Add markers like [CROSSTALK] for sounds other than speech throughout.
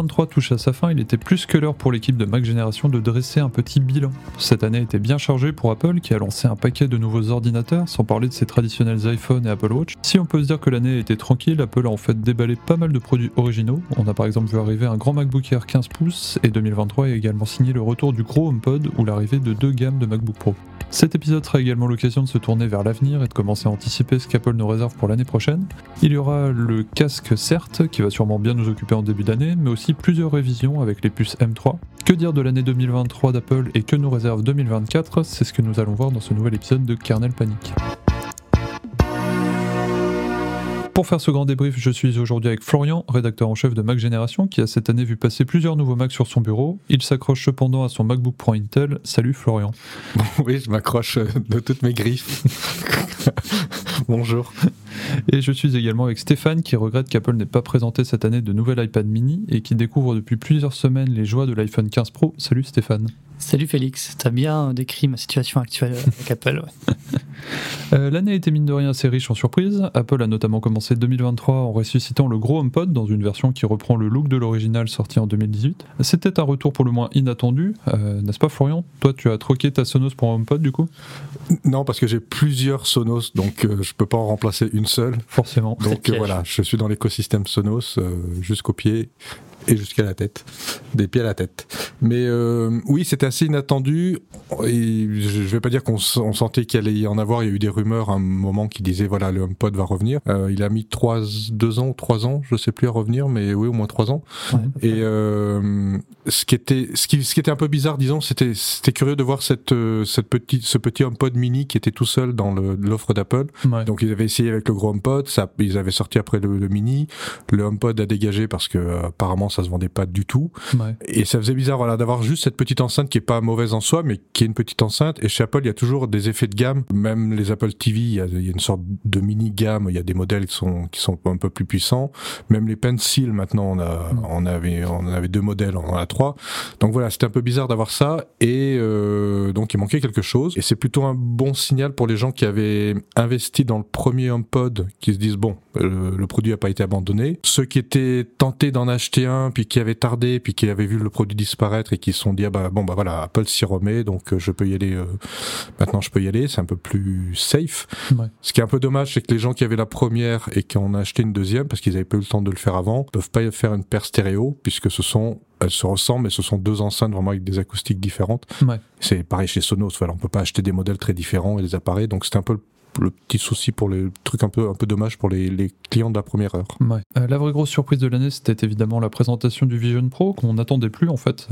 2023 touche à sa fin, il était plus que l'heure pour l'équipe de Mac Génération de dresser un petit bilan. Cette année était bien chargée pour Apple qui a lancé un paquet de nouveaux ordinateurs, sans parler de ses traditionnels iPhone et Apple Watch. Si on peut se dire que l'année était tranquille, Apple a en fait déballé pas mal de produits originaux. On a par exemple vu arriver un grand MacBook Air 15 pouces et 2023 a également signé le retour du gros HomePod ou l'arrivée de deux gammes de MacBook Pro. Cet épisode sera également l'occasion de se tourner vers l'avenir et de commencer à anticiper ce qu'Apple nous réserve pour l'année prochaine. Il y aura le casque certes, qui va sûrement bien nous occuper en début d'année, mais aussi plusieurs révisions avec les puces M3. Que dire de l'année 2023 d'Apple et que nous réserve 2024 C'est ce que nous allons voir dans ce nouvel épisode de Kernel Panic. Pour faire ce grand débrief, je suis aujourd'hui avec Florian, rédacteur en chef de Mac Génération, qui a cette année vu passer plusieurs nouveaux Macs sur son bureau. Il s'accroche cependant à son MacBook Pro Intel. Salut Florian. [LAUGHS] Oui, je m'accroche de toutes mes griffes. [LAUGHS] Bonjour. Et je suis également avec Stéphane qui regrette qu'Apple n'ait pas présenté cette année de nouvel iPad mini et qui découvre depuis plusieurs semaines les joies de l'iPhone 15 Pro. Salut Stéphane. Salut Félix, t'as bien décrit ma situation actuelle avec [LAUGHS] Apple. euh, L'année a été mine de rien assez riche en surprises. Apple a notamment commencé 2023 en ressuscitant le gros HomePod dans une version qui reprend le look de l'original sorti en 2018. C'était un retour pour le moins inattendu, euh, n'est-ce pas Florian? Toi tu as troqué ta Sonos pour un HomePod du coup? Non parce que j'ai plusieurs Sonos donc euh, je peux pas en remplacer une seule. Forcément. Donc voilà, je suis dans l'écosystème Sonos euh, jusqu'au pied et jusqu'à la tête, des pieds à la tête. Mais euh, oui, c'était assez inattendu. Et je vais pas dire qu'on sentait qu'il allait y en avoir. Il y a eu des rumeurs à un moment qui disaient voilà le HomePod va revenir. Euh, il a mis trois, deux ans ou trois ans, je sais plus à revenir, mais oui au moins trois ans. Ouais, et euh, ce qui était, ce qui, ce qui était un peu bizarre, disons, c'était, c'était curieux de voir cette, cette petite, ce petit HomePod mini qui était tout seul dans l'offre d'Apple. Ouais. Donc ils avaient essayé avec le gros HomePod, ça, ils avaient sorti après le, le mini. Le HomePod a dégagé parce que apparemment ça se vendait pas du tout. Ouais. Et ça faisait bizarre voilà, d'avoir juste cette petite enceinte qui est pas mauvaise en soi, mais qui est une petite enceinte. Et chez Apple, il y a toujours des effets de gamme. Même les Apple TV, il y a, il y a une sorte de mini gamme. Il y a des modèles qui sont qui sont un peu plus puissants. Même les Pencil, maintenant, on a mmh. on avait on avait deux modèles, on en a trois. Donc voilà, c'était un peu bizarre d'avoir ça. Et euh, donc il manquait quelque chose. Et c'est plutôt un bon signal pour les gens qui avaient investi dans le premier HomePod, qui se disent bon, le, le produit a pas été abandonné. Ceux qui étaient tentés d'en acheter un, puis qui avaient tardé, puis qui avaient vu le produit disparaître et qui se sont dit ah bah bon bah voilà Apple s'y remet donc euh, je peux y aller euh, maintenant je peux y aller c'est un peu plus safe ouais. ce qui est un peu dommage c'est que les gens qui avaient la première et qui en ont acheté une deuxième parce qu'ils avaient pas eu le temps de le faire avant peuvent pas faire une paire stéréo puisque ce sont elles se ressemblent mais ce sont deux enceintes vraiment avec des acoustiques différentes ouais. c'est pareil chez Sonos voilà on peut pas acheter des modèles très différents et des appareils donc c'était un peu le le petit souci pour les trucs un peu un peu dommage pour les, clients de la première heure. Euh, la vraie grosse surprise de l'année, c'était évidemment la présentation du Vision Pro qu'on n'attendait plus en fait.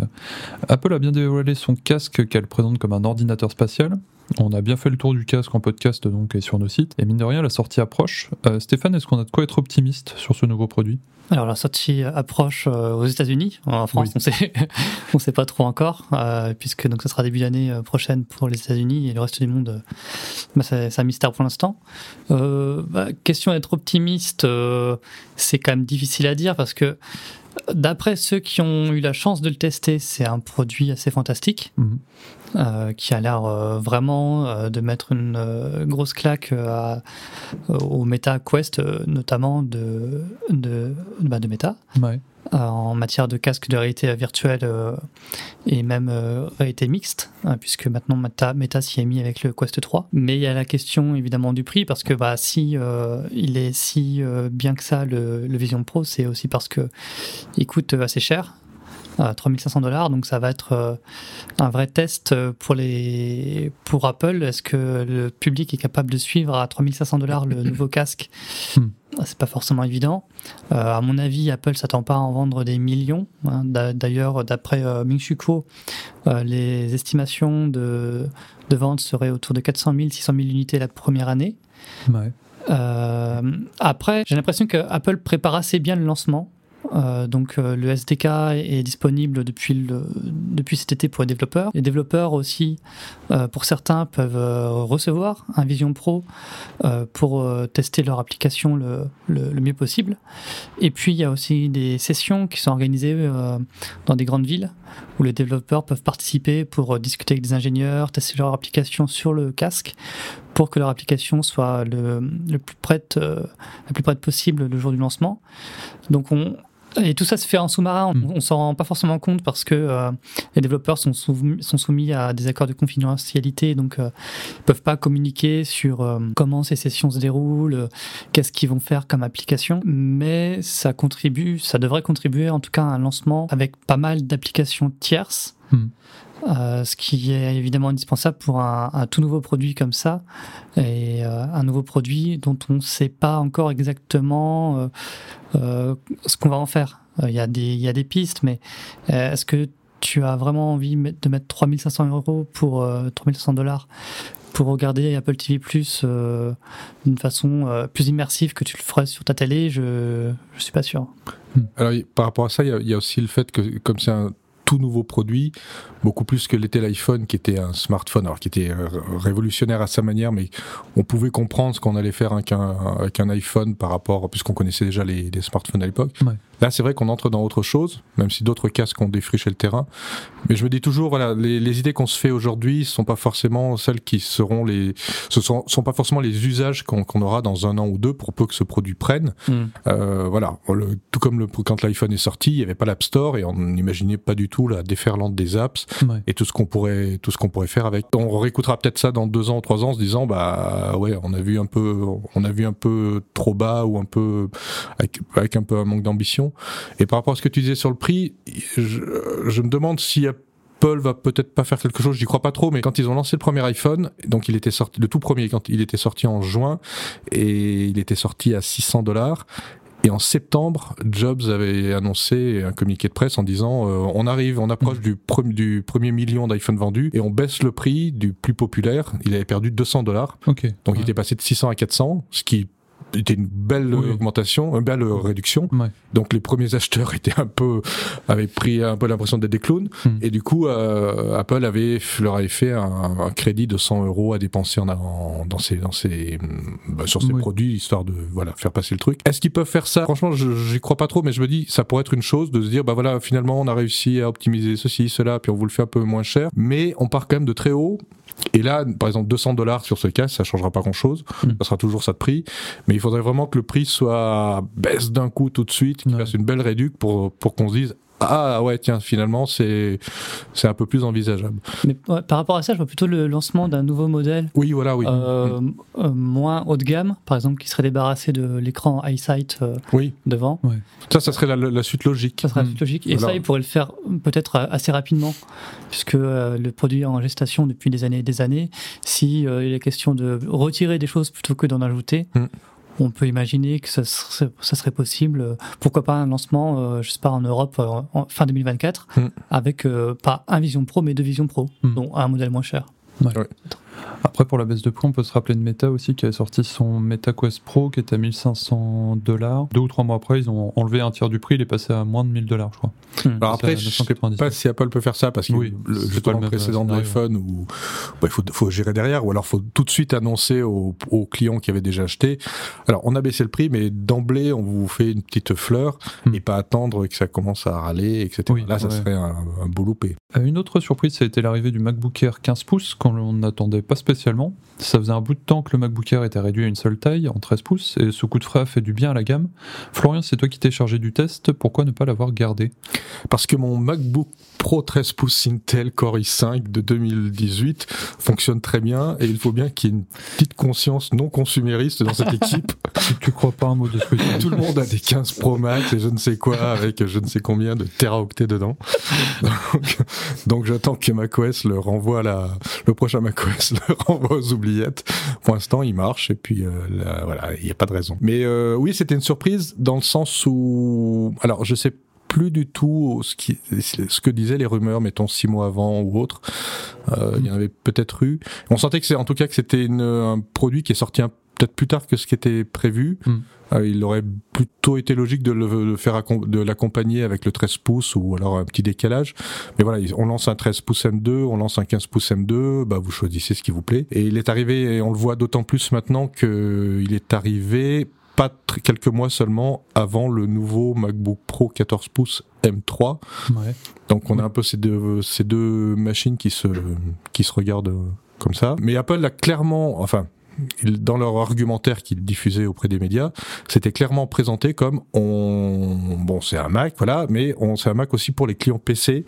Apple a bien dévoilé son casque qu'elle présente comme un ordinateur spatial. On a bien fait le tour du casque en podcast donc et sur nos sites. Et mine de rien, la sortie approche. Euh, Stéphane, est-ce qu'on a de quoi être optimiste sur ce nouveau produit? Alors la sortie approche euh, aux États-Unis, en France oui. on sait [LAUGHS] on sait pas trop encore euh, puisque donc ça sera début d'année prochaine pour les États-Unis et le reste du monde bah, c'est un mystère pour l'instant. Euh, bah, question d'être optimiste, c'est quand même difficile à dire parce que D'après ceux qui ont eu la chance de le tester, c'est un produit assez fantastique, mmh. euh, qui a l'air euh, vraiment euh, de mettre une grosse claque à, au Meta Quest, notamment de, de, bah, de Meta. Ouais. En matière de casque de réalité virtuelle et même réalité mixte, hein, puisque maintenant Meta, Meta s'y est mis avec le Quest 3. Mais il y a la question évidemment du prix, parce que bah, si il est si bien que ça le, le Vision Pro, c'est aussi parce que il coûte assez cher. 3500 dollars, donc ça va être euh, un vrai test pour les pour Apple. Est-ce que le public est capable de suivre à 3500 dollars le [LAUGHS] nouveau casque? Hmm. C'est pas forcément évident. Euh, à mon avis, Apple s'attend pas à en vendre des millions. Hein. D'ailleurs, d'après euh, Ming Chi Kuo, euh, les estimations de, de vente seraient autour de 400 000, 600 000 unités la première année. Ouais. Euh, après, j'ai l'impression que Apple prépare assez bien le lancement. Euh, donc euh, le SDK est disponible depuis, le, depuis cet été pour les développeurs. Les développeurs aussi, euh, pour certains, peuvent recevoir un Vision Pro pour tester leur application le, le, le, mieux possible. Et puis il y a aussi des sessions qui sont organisées dans des grandes villes où les développeurs peuvent participer pour discuter avec des ingénieurs, tester leur application sur le casque pour que leur application soit le, le plus prête, la plus prête possible le jour du lancement. Donc on, Et tout ça se fait en sous-marin. Mm. On, s'en rend pas forcément compte parce que euh, les développeurs sont soumis, sont soumis à des accords de confidentialité, donc euh, ils peuvent pas communiquer sur euh, comment ces sessions se déroulent, qu'est-ce qu'ils vont faire comme application. Mais ça contribue, ça devrait contribuer en tout cas à un lancement avec pas mal d'applications tierces. Mm. Euh, ce qui est évidemment indispensable pour un, tout nouveau produit comme ça, et euh, un nouveau produit dont on ne sait pas encore exactement euh, ce qu'on va en faire. Il y, a des- y a des pistes, mais est-ce que tu as vraiment envie de mettre 3500 euros pour euh, 3500 dollars pour regarder Apple TV Plus d'une façon plus immersive que tu le ferais sur ta télé? Je je suis pas sûr. Alors, y- par rapport à ça, il y y, a aussi le fait que, comme c'est un tout nouveau produit, beaucoup plus que l'était l'iPhone, qui était un smartphone, alors qui était euh, révolutionnaire à sa manière, mais on pouvait comprendre ce qu'on allait faire avec un, avec un iPhone par rapport, puisqu'on connaissait déjà les, les smartphones à l'époque. Ouais. Là, c'est vrai qu'on entre dans autre chose, même si d'autres casques ont défriché le terrain. Mais je me dis toujours, voilà, les, les idées qu'on se fait aujourd'hui sont pas forcément celles qui seront les, ce sont, sont pas forcément les usages qu'on aura dans un an ou deux pour peu que ce produit prenne. Euh, voilà, le- tout comme le, quand l'iPhone est sorti, il n'y avait pas l'App Store et on n'imaginait pas du tout la déferlante des apps Ouais. et tout ce qu'on pourrait, tout ce qu'on pourrait faire avec. On réécoutera peut-être ça dans deux ans ou trois ans en se disant, bah ouais, on a vu un peu, on a vu un peu trop bas ou un peu avec, avec un peu un manque d'ambition. Et par rapport à ce que tu disais sur le prix, je, je me demande si Apple va peut-être pas faire quelque chose, j'y crois pas trop, mais quand ils ont lancé le premier iPhone, donc il était sorti, le tout premier, quand il était sorti en juin, et il était sorti à 600 dollars. Et en septembre, Jobs avait annoncé un communiqué de presse en disant euh, on arrive, on approche du, pre- du premier million d'iPhone vendus et on baisse le prix du plus populaire. Il avait perdu 200 dollars, donc il était passé de 600 à 400, ce qui était une belle Oui. augmentation, une belle réduction. Ouais. Donc les premiers acheteurs [LAUGHS] étaient un peu avaient pris un peu l'impression d'être des clowns Hmm. et du coup euh, Apple avait leur avait fait un, un crédit de 100 euros à dépenser en, en- dans ses dans ses bah, sur ses Oui. produits histoire de voilà faire passer le truc. Est-ce qu'ils peuvent faire ça? Franchement, je j'y crois pas trop, mais je me dis ça pourrait être une chose de se dire bah voilà finalement on a réussi à optimiser ceci cela puis on vous le fait un peu moins cher, mais on part quand même de très haut. Et là, par exemple, 200 dollars sur ce casque, ça changera pas grand-chose. Hmm. Ça sera toujours ça de prix. Mais il faudrait vraiment que le prix soit baisse d'un coup tout de suite, qu'il Ouais. fasse une belle réduc pour, pour qu'on se dise ah ouais tiens finalement c'est c'est un peu plus envisageable. Mais ouais, par rapport à ça, je vois plutôt le lancement d'un nouveau modèle Oui voilà oui euh, euh, moins haut de gamme, par exemple, qui serait débarrassé de l'écran EyeSight euh, oui devant. ça ça serait la, la suite logique. Ça serait Mm. logique. Et ça, il pourrait le faire peut-être assez rapidement, puisque le produit est en gestation depuis des années et des années. Si il est question de retirer des choses plutôt que d'en ajouter, Mm. On peut imaginer que ça serait, ça serait possible. euh, Pourquoi pas un lancement, euh, je sais pas, en Europe euh, en fin 2024, Mm. avec pas un Vision Pro, mais deux Vision Pro, Mm. dont un modèle moins cher. Après, pour la baisse de prix, on peut se rappeler de Meta aussi qui a sorti son Meta Quest Pro qui était à 1500 dollars. Deux ou trois mois après, ils ont enlevé un tiers du prix, il est passé à moins de 1000 dollars, je crois. Alors après, je sais 997. pas si Apple peut faire ça parce que Oui, le, justement, le précédent de l'iPhone où bah, il faut, faut gérer derrière ou alors faut tout de suite annoncer aux, aux clients qui avaient déjà acheté. Alors on a baissé le prix, mais d'emblée on vous fait une petite fleur Hmm. et pas attendre que ça commence à râler, etc. Oui, Là, ça ouais. serait un, un beau loupé. Euh, Une autre surprise, ça a été l'arrivée du MacBook Air 15 pouces, qu'on n'attendait pas spécialement. Ça faisait un bout de temps que le MacBook Air était réduit à une seule taille, en 13 pouces, et ce coup de frais a fait du bien à la gamme. Florian, c'est toi qui t'es chargé du test, pourquoi ne pas l'avoir gardé? Parce que mon MacBook Pro 13 pouces Intel Core i5 de 2018 fonctionne très bien et il faut bien qu'il y ait une petite conscience non consumériste dans cette équipe. [LAUGHS] Si tu crois pas un mot de ce que tu. Tout le monde a des 15 Pro Max et je ne sais quoi avec je ne sais combien de teraoctets dedans. [LAUGHS] Donc, donc j'attends que macOS le renvoie à la, le prochain macOS le [LAUGHS] renvoie aux oubliettes. Pour l'instant, il marche et puis euh, là, voilà, il n'y a pas de raison. Mais euh, oui, c'était une surprise dans le sens où, alors je sais plus du tout ce, qui, ce que disaient les rumeurs, mettons six mois avant ou autre. Euh, Il y en avait peut-être eu. On sentait que c'est en tout cas que c'était un produit qui est sorti un- peut-être plus tard que ce qui était prévu. Mm. Euh, il aurait plutôt été logique de le de faire de l'accompagner avec le 13 pouces ou alors un petit décalage. Mais voilà, on lance un 13 pouces M2, on lance un 15 pouces M2, bah vous choisissez ce qui vous plaît. Et il est arrivé, et on le voit d'autant plus maintenant que il est arrivé pas quelques mois seulement avant le nouveau MacBook Pro 14 pouces M3. Ouais. Donc on a un peu ces deux, ces deux machines qui se, qui se regardent euh, comme ça. Mais Apple a clairement, enfin, dans leur argumentaire qu'ils diffusaient auprès des médias, c'était clairement présenté comme on, bon, c'est un Mac, voilà, mais on, c'est un Mac aussi pour les clients PC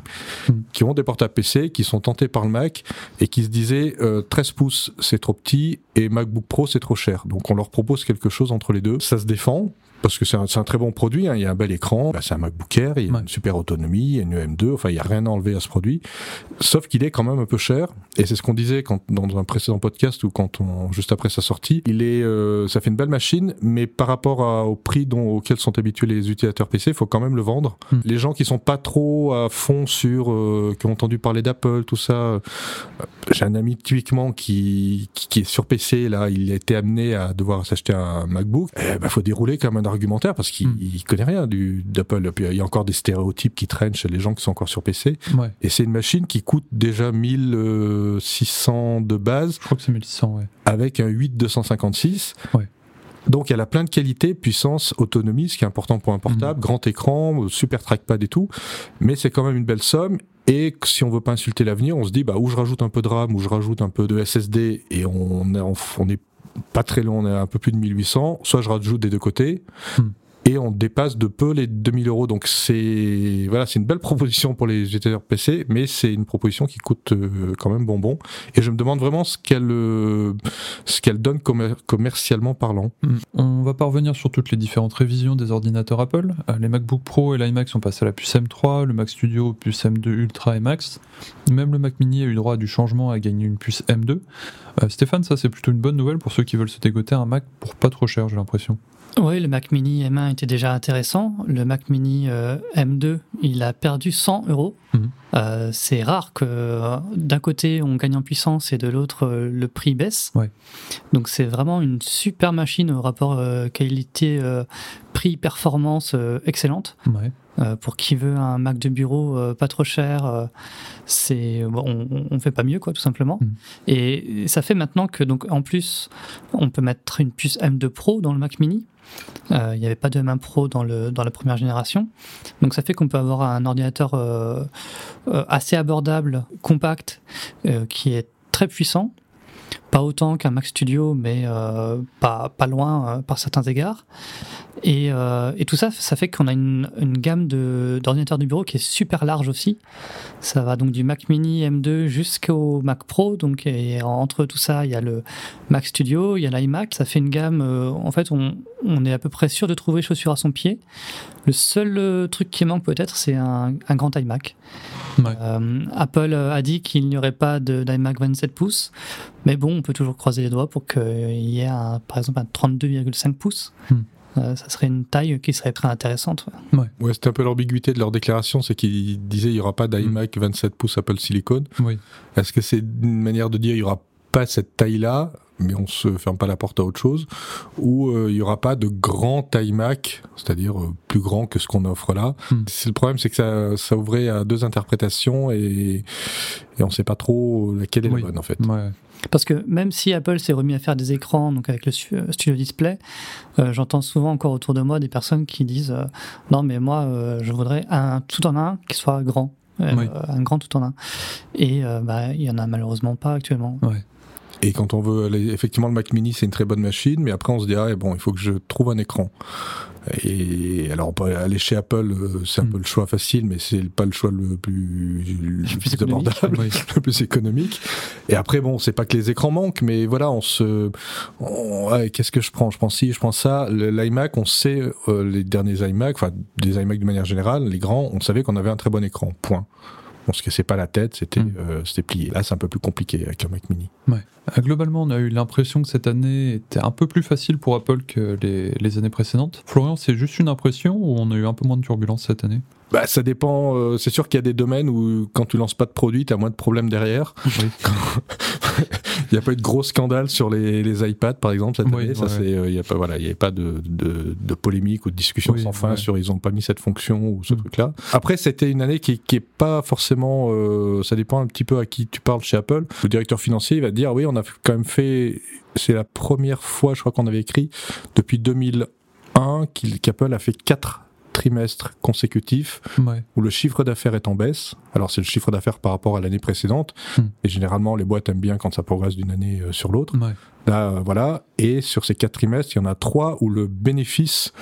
Mm. qui ont des portables PC, qui sont tentés par le Mac et qui se disaient euh, 13 pouces c'est trop petit et MacBook Pro c'est trop cher. Donc on leur propose quelque chose entre les deux. Ça se défend. Parce que c'est un, un très bon produit, hein. il y a un bel écran, bah, c'est un MacBook Air, il y a Ouais. une super autonomie, il y a une M2, enfin il n'y a rien à enlever à ce produit. Sauf qu'il est quand même un peu cher, et c'est ce qu'on disait quand, dans un précédent podcast ou quand on, juste après sa sortie. Il est, euh, ça fait une belle machine, mais par rapport à- au prix dont, auquel sont habitués les utilisateurs PC, il faut quand même le vendre. Hmm. Les gens qui sont pas trop à fond sur, euh, qui ont entendu parler d'Apple, tout ça. euh, J'ai un ami typiquement qui, qui, qui est sur PC, là, il a été amené à devoir s'acheter un MacBook. Eh ben, faut dérouler comme un argumentaire parce qu'il Hmm. il connaît rien d'Apple. Puis il y a encore des stéréotypes qui traînent chez les gens qui sont encore sur PC. Ouais. Et c'est une machine qui coûte déjà 1600 de base Je crois que c'est 1600, ouais. avec un 8 256. Ouais. Donc elle a plein de qualités, puissance, autonomie, ce qui est important pour un portable, Mhm. grand écran, super trackpad et tout. Mais c'est quand même une belle somme. Et si on veut pas insulter l'avenir, on se dit bah ou je rajoute un peu de RAM, ou je rajoute un peu de SSD, et on est, on est pas très long, on est un peu plus de 1800. Soit je rajoute des deux côtés. Mhm. Et on dépasse de peu les 2000 euros. Donc c'est voilà, c'est une belle proposition pour les utilisateurs PC, mais c'est une proposition qui coûte euh, quand même bonbon. Et je me demande vraiment ce qu'elle euh, ce qu'elle donne commer- commercialement parlant. Mm. On va pas revenir sur toutes les différentes révisions des ordinateurs Apple. Euh, les MacBook Pro et l'iMac sont passés à la puce M3, le Mac Studio puce M2 Ultra et Max. Même le Mac Mini a eu droit à du changement à gagner une puce M2. Euh, Stéphane, ça c'est plutôt une bonne nouvelle pour ceux qui veulent se dégoter un Mac pour pas trop cher, j'ai l'impression. Oui, le Mac Mini M1 était déjà intéressant. Le Mac Mini euh, M2, il a perdu 100 euros. Mhm. Euh, c'est rare que euh, d'un côté on gagne en puissance et de l'autre euh, le prix baisse. Ouais. Donc c'est vraiment une super machine au rapport euh, qualité-prix-performance euh, excellente. Ouais. Euh, pour qui veut un Mac de bureau euh, pas trop cher, euh, c'est bon, on, on fait pas mieux quoi tout simplement. Mm. Et ça fait maintenant que donc en plus on peut mettre une puce M2 Pro dans le Mac Mini. Euh, Il n'y avait pas de M1 Pro dans, le, dans la première génération. Donc ça fait qu'on peut avoir un ordinateur euh, euh, assez abordable, compact, euh, qui est très puissant. Pas autant qu'un Mac Studio, mais euh, pas, pas loin euh, par certains égards. Et, euh, et tout ça, ça fait qu'on a une, une gamme de- d'ordinateurs de bureau qui est super large aussi. Ça va donc du Mac Mini M2 jusqu'au Mac Pro. Donc et entre tout ça, il y a le Mac Studio, il y a l'iMac. Ça fait une gamme. euh, en fait, on, on est à peu près sûr de trouver chaussures à son pied. Le seul euh, truc qui manque peut-être, c'est un, un grand iMac. Ouais. Euh, Apple a dit qu'il n'y aurait pas de- d'iMac 27 pouces, mais bon, on peut toujours croiser les doigts pour qu'il y ait un, par exemple un 32,5 pouces. Hmm. Euh, ça serait une taille qui serait très intéressante. ouais. Ouais, c'était un peu l'ambiguïté de leur déclaration, c'est qu'ils disaient il y aura pas d'iMac 27 pouces Apple Silicon. Oui. Est-ce que c'est une manière de dire il y aura pas cette taille-là, mais on se ferme pas la porte à autre chose, ou euh, il y aura pas de grand iMac, c'est-à-dire euh, plus grand que ce qu'on offre là. C'est le problème, c'est que ça, ça ouvrait à deux interprétations et, et on sait pas trop laquelle est Oui. la bonne en fait. Ouais. Parce que même si Apple s'est remis à faire des écrans, donc avec le euh, Studio Display, euh, j'entends souvent encore autour de moi des personnes qui disent euh, non mais moi euh, je voudrais un tout en un qui soit grand, Oui. un grand tout en un. Et bah, il y en a malheureusement pas actuellement. Et quand on veut aller, effectivement, le Mac Mini, c'est une très bonne machine, mais après, on se dit, ah, bon, il faut que je trouve un écran. Et alors, on peut aller chez Apple, euh, c'est un Mm. peu le choix facile, mais c'est pas le choix le plus, le plus plus abordable, Oui. [LAUGHS] le plus économique. Et après, bon, c'est pas que les écrans manquent, mais voilà, on se, qu'est-ce que je prends? Je prends ci, je prends ça. L'iMac, on sait, euh, les derniers iMac, enfin, des iMac de manière générale, les grands, on savait qu'on avait un très bon écran. Point. On se cassait pas la tête, c'était, Mm. euh, c'était plié. Là, c'est un peu plus compliqué avec un Mac Mini. Euh, Globalement, on a eu l'impression que cette année était un peu plus facile pour Apple que les, les années précédentes. Florian, c'est juste une impression ou on a eu un peu moins de turbulence cette année? Bah, ça dépend. euh, c'est sûr qu'il y a des domaines où, quand tu lances pas de produit, tu as moins de problèmes derrière. Oui. [LAUGHS] [LAUGHS] Il n'y a pas eu de gros scandale sur les, les iPads, par exemple, cette Oui, année. Ça, ouais, c'est, euh, il y a pas, voilà, il n'y avait pas de, de, de polémique ou de discussion Oui, sans fin ouais. sur ils ont pas mis cette fonction ou ce Mm. truc-là. Après, c'était une année qui, qui est pas forcément. euh, ça dépend un petit peu à qui tu parles chez Apple. Le directeur financier il va te dire oui, on a quand même fait. C'est la première fois, je crois qu'on avait écrit depuis 2001 qu'il- qu'Apple a fait quatre trimestres consécutifs Ouais. où le chiffre d'affaires est en baisse. Alors c'est le chiffre d'affaires par rapport à l'année précédente. Hmm. Et généralement, les boîtes aiment bien quand ça progresse d'une année euh, sur l'autre. Ouais. Là, voilà. Et sur ces quatre trimestres, il y en a trois où le bénéfice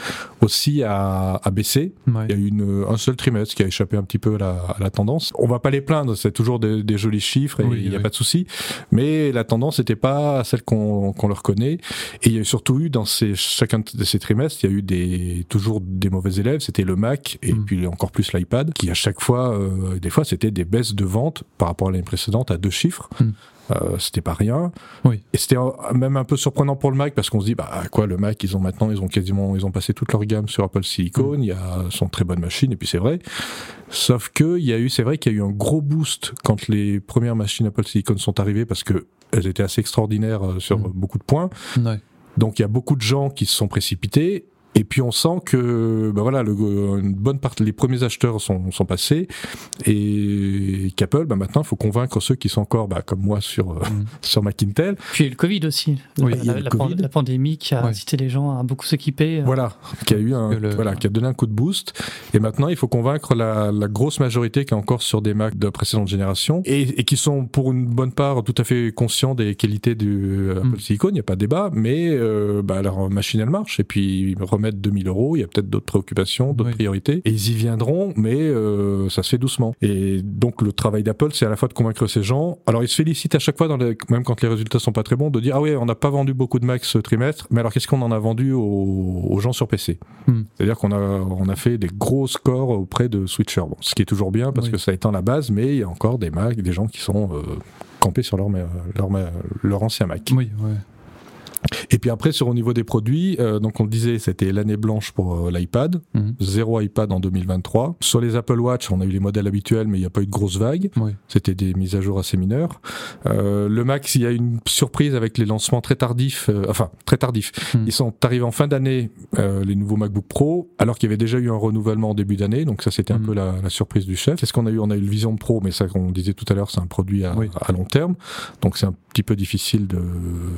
aussi a, a baissé. Ouais. Il y a eu une, un seul trimestre qui a échappé un petit peu à la, à la tendance. On va pas les plaindre, c'est toujours des, des jolis chiffres et il Oui, n'y a oui. pas de souci. Mais la tendance n'était pas celle qu'on qu'on leur connaît. Et il y a surtout eu dans ces, chacun de ces trimestres, il y a eu des, toujours des mauvais élèves. C'était le Mac et Mm. puis encore plus l'iPad, qui à chaque fois, euh, des fois, c'était des baisses de vente par rapport à l'année précédente à deux chiffres. Mm. Euh, c'était pas rien. Oui. Et c'était même un peu surprenant pour le Mac parce qu'on se dit bah quoi le Mac ils ont maintenant ils ont quasiment ils ont passé toute leur gamme sur Apple Silicon, il y a sont très bonnes machines et puis c'est vrai. Sauf que il y a eu c'est vrai qu'il y a eu un gros boost quand les premières machines Apple Silicon sont arrivées parce que elles étaient assez extraordinaires euh, sur Mm. beaucoup de points. Ouais. Donc il y a beaucoup de gens qui se sont précipités. Et puis on sent que bah voilà, le, une bonne partie, les premiers acheteurs sont, sont passés et qu'Apple, bah maintenant, il faut convaincre ceux qui sont encore, bah, comme moi, sur, euh, Mm. [LAUGHS] sur Mac Intel. Puis il y a eu le Covid aussi. Oui, la, il y a eu la- le la Covid. la pandémie qui a Ouais. incité les gens à beaucoup s'équiper. Voilà, qui a eu un, que le- voilà, qui a donné un coup de boost. Et maintenant, il faut convaincre la, la grosse majorité qui est encore sur des Mac de précédente génération et, et qui sont pour une bonne part tout à fait conscients des qualités du Apple Mm. Silicon. Il n'y a pas de débat, mais euh, leur machine elle marche et puis ils remettent 2000 euros. Il y a peut-être d'autres préoccupations, d'autres Oui. priorités et ils y viendront, mais euh, ça se fait doucement. Et donc le travail d'Apple, c'est à la fois de convaincre ces gens. Alors ils se félicitent à chaque fois, dans les- même quand les résultats sont pas très bons, de dire ah ouais, on n'a pas vendu beaucoup de Macs ce trimestre, mais alors qu'est-ce qu'on en a vendu aux, aux gens sur PC Hmm. C'est-à-dire qu'on a on a fait des gros scores auprès de switchers, bon, ce qui est toujours bien parce Oui. que ça étend la base, mais il y a encore des Macs, des gens qui sont euh, campés sur leur, leur, leur ancien Mac. Oui, ouais. Et puis après, sur au niveau des produits, euh, donc on le disait, c'était l'année blanche pour euh, l'iPad, Mhm. zéro iPad en 2023. Sur les Apple Watch, on a eu les modèles habituels, mais il n'y a pas eu de grosse vague. Oui. C'était des mises à jour assez mineures. Euh, le Mac, il y a une surprise avec les lancements très tardifs, euh, enfin très tardifs. Mhm. Ils sont arrivés en fin d'année, euh, les nouveaux MacBook Pro, alors qu'il y avait déjà eu un renouvellement en début d'année. Donc ça, c'était un Mhm. peu la, la surprise du chef. Qu'est-ce qu'on a eu On a eu le Vision Pro, mais ça, qu'on disait tout à l'heure, c'est un produit à, Oui. à long terme. Donc c'est un petit peu difficile de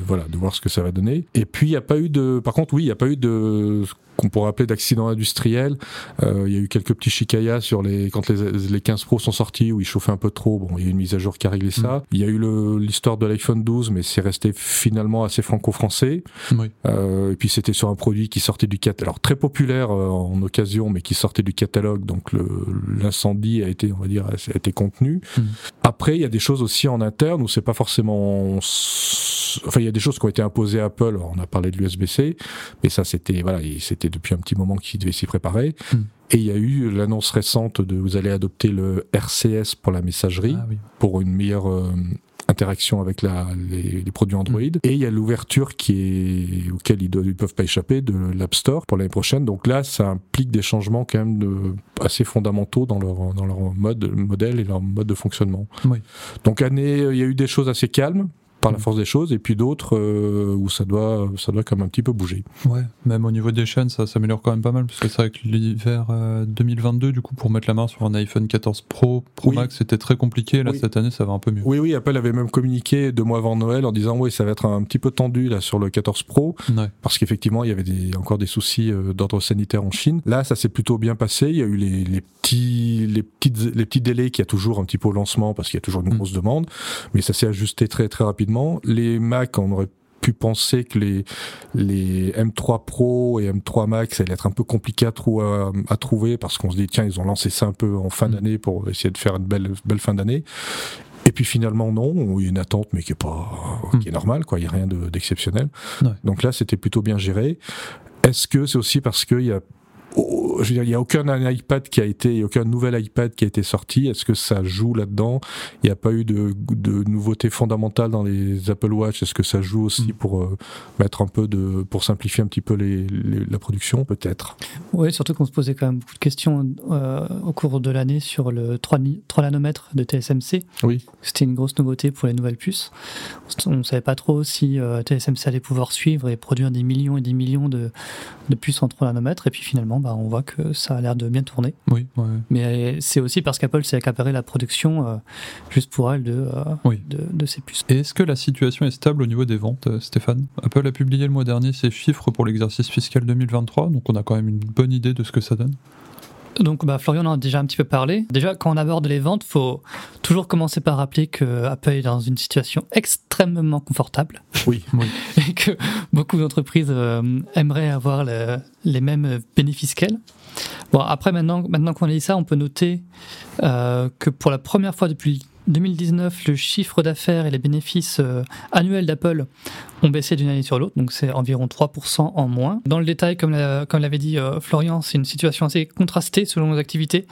voilà de voir ce que ça va donner. Et puis il n'y a pas eu de, par contre oui, il n'y a pas eu de qu'on pourrait appeler d'accident industriel. Euh, Il y a eu quelques petits chicayas sur les quand les, les 15 Pro sont sortis où ils chauffaient un peu trop. Bon, il y a eu une mise à jour qui a réglé ça. Il y a eu l'histoire de l'iPhone 12, mais c'est resté finalement assez franco-français. Oui. Euh, et puis c'était sur un produit qui sortait du catalogue, alors très populaire euh, en occasion, mais qui sortait du catalogue, donc l'incendie a été, on va dire, a été contenu. Mm. Après, il y a des choses aussi en interne où c'est pas forcément, enfin il y a des choses qui ont été imposées à Apple. On a parlé de l'USB-C, mais ça c'était voilà, et c'était depuis un petit moment qu'ils devaient s'y préparer. Mm. Et il y a eu l'annonce récente de vous allez adopter le RCS pour la messagerie Ah oui. pour une meilleure euh, interaction avec la, les, les produits Android. Et il y a l'ouverture qui est auquel ils ne peuvent pas échapper de l'App Store pour l'année prochaine. Donc là, ça implique des changements quand même de, assez fondamentaux dans leur, dans leur mode, modèle et leur mode de fonctionnement. Oui. Donc année, il y a eu des choses assez calmes par la force des choses, et puis d'autres euh, où ça doit, ça doit quand même un petit peu bouger. Ouais, même au niveau des chaînes, ça s'améliore quand même pas mal, parce que c'est vrai que l'hiver euh, 2022, du coup, pour mettre la main sur un iPhone 14 Pro, Pro Oui. Max, c'était très compliqué. Là, Oui. cette année, ça va un peu mieux. Oui, oui, Apple avait même communiqué deux mois avant Noël en disant oui, ça va être un petit peu tendu là sur le 14 Pro. Ouais. parce qu'effectivement il y avait des, encore des soucis euh, d'ordre sanitaire en Chine. Là, ça s'est plutôt bien passé. Il y a eu les, les petits, les petites, les petits délais qu'il y a toujours un petit peu au lancement parce qu'il y a toujours une Mm. grosse demande, mais ça s'est ajusté très très rapidement. Les Mac, on aurait pu penser que les, les M3 Pro et M3 Max ça allait être un peu compliqué à, trou- à, à trouver parce qu'on se dit tiens ils ont lancé ça un peu en fin Mm. d'année pour essayer de faire une belle, belle fin d'année. Et puis finalement non, il y a une attente mais qui est pas qui est normale quoi, il y a rien de- d'exceptionnel. Ouais. Donc là c'était plutôt bien géré. Est-ce que c'est aussi parce qu'il y a oh, je veux dire, il n'y a aucun iPad qui a été, il y a aucun nouvel iPad qui a été sorti. Est-ce que ça joue là-dedans? Il n'y a pas eu de, de nouveautés fondamentales dans les Apple Watch? Est-ce que ça joue aussi Mm. pour euh, mettre un peu de, pour simplifier un petit peu les, les- la production, peut-être? Oui, surtout qu'on se posait quand même beaucoup de questions euh, au cours de l'année sur le 3, ni- 3 nanomètres de TSMC. Oui. C'était une grosse nouveauté pour les nouvelles puces. On ne savait pas trop si euh, TSMC allait pouvoir suivre et produire des millions et des millions de, de puces en 3 nanomètres. Et puis finalement, bah, on voit que ça a l'air de bien tourner. Oui, ouais. Mais c'est aussi parce qu'Apple s'est accaparé la production euh, juste pour elle de, euh, Oui. de, de ces puces. Et est-ce que la situation est stable au niveau des ventes, euh, Stéphane? Apple a publié le mois dernier ses chiffres pour l'exercice fiscal 2023, donc on a quand même une bonne idée de ce que ça donne. Donc, bah, Florian en a déjà un petit peu parlé. Déjà, quand on aborde les ventes, faut toujours commencer par rappeler que Apple est dans une situation extrêmement confortable. Oui, oui. [LAUGHS] et que beaucoup d'entreprises euh, aimeraient avoir le- les mêmes bénéfices qu'elles. Bon, après, maintenant, maintenant qu'on a dit ça, on peut noter euh, que pour la première fois depuis 2019, le chiffre d'affaires et les bénéfices euh, annuels d'Apple ont baissé d'une année sur l'autre, donc c'est environ 3% en moins. Dans le détail, comme l'a- comme l'avait dit euh, Florian, c'est une situation assez contrastée selon nos activités.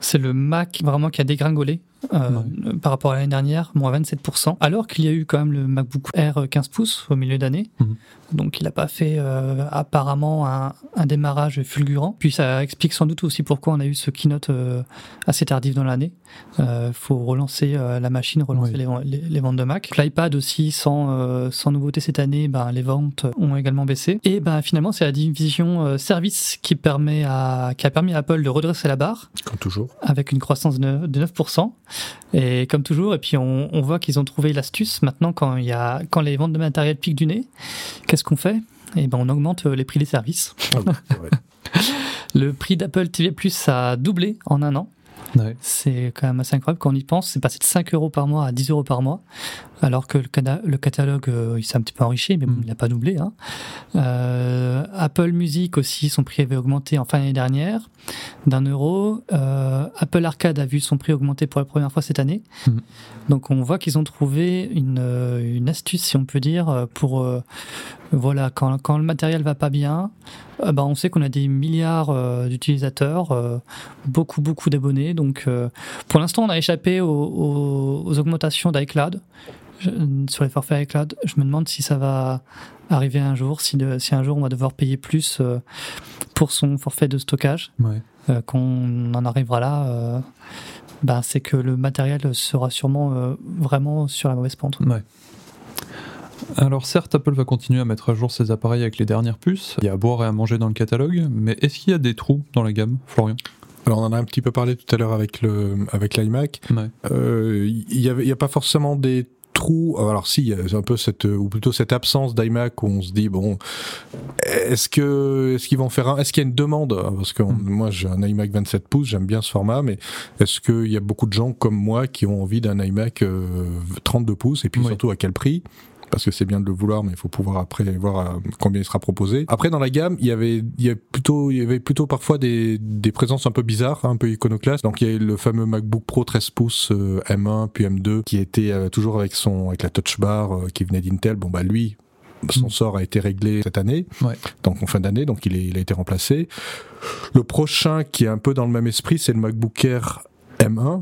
C'est le Mac vraiment qui a dégringolé euh, par rapport à l'année dernière, moins 27%, alors qu'il y a eu quand même le MacBook Air 15 pouces au milieu d'année. Mhm. Donc il n'a pas fait euh, apparemment un, un démarrage fulgurant. Puis ça explique sans doute aussi pourquoi on a eu ce keynote euh, assez tardif dans l'année. Il faut relancer la machine, relancer Oui. les, ven- les- les ventes de Mac. L'iPad aussi, sans, sans nouveauté cette année, ben, les ventes ont également baissé. Et ben, finalement, c'est la division service qui, permet à, qui a permis à Apple de redresser la barre Comme toujours. avec une croissance de 9%, de 9%. Et comme toujours, et puis on, on voit qu'ils ont trouvé l'astuce maintenant quand, il y a, quand les ventes de matériel piquent du nez. Qu'est-ce qu'on fait? Et ben on augmente euh, les prix des services. Ah oui, c'est vrai. [LAUGHS] Le prix d'Apple TV Plus a doublé en un an. Ouais. C'est quand même assez incroyable quand on y pense. C'est passé de 5 euros par mois à 10 euros par mois. Alors que le, cana- le catalogue, euh, il s'est un petit peu enrichi, mais bon, Mm. il n'a pas doublé. hein. Euh, Apple Music aussi, son prix avait augmenté en fin d'année dernière d'un euro. Euh, Apple Arcade a vu son prix augmenter pour la première fois cette année. Mm. Donc on voit qu'ils ont trouvé une, une astuce, si on peut dire, pour voilà quand, quand le matériel va pas bien. euh, bah, on sait qu'on a des milliards euh, d'utilisateurs, euh, beaucoup beaucoup d'abonnés. Donc pour l'instant, on a échappé aux, aux- aux augmentations d'iCloud Je- sur les forfaits iCloud. Je me demande si ça va arriver un jour, si, de- si un jour on va devoir payer plus euh, pour son forfait de stockage. Ouais. Euh, quand on en arrivera là, euh, ben, c'est que le matériel sera sûrement euh, vraiment sur la mauvaise pente. Ouais. Alors certes, Apple va continuer à mettre à jour ses appareils avec les dernières puces. Il y a à boire et à manger dans le catalogue, mais est-ce qu'il y a des trous dans la gamme, Florian? Alors on en a un petit peu parlé tout à l'heure avec le avec l'iMac. Ouais. Euh, Il y avait il y a pas forcément des trous. Alors si, un peu cette ou plutôt cette absence d'iMac où on se dit bon, est-ce que est-ce qu'ils vont faire un Est-ce qu'il y a une demande? Parce que on- Mm. moi j'ai un iMac 27 pouces, j'aime bien ce format, mais est-ce qu'il y a beaucoup de gens comme moi qui ont envie d'un iMac euh, 32 pouces? Et puis Oui. surtout à quel prix? Parce que c'est bien de le vouloir, mais il faut pouvoir après voir euh, combien il sera proposé. Après, dans la gamme, il y avait, il y avait plutôt, il y avait plutôt parfois des, des présences un peu bizarres, un peu iconoclastes. Donc, il y a eu le fameux MacBook Pro 13 pouces euh, M1 puis M2 qui était euh, toujours avec son, avec la Touch Bar euh, qui venait d'Intel. Bon, bah lui. Son Mm. sort a été réglé cette année, Ouais. donc en fin d'année, donc il, est, il a été remplacé. Le prochain qui est un peu dans le même esprit, c'est le MacBook Air M1, euh,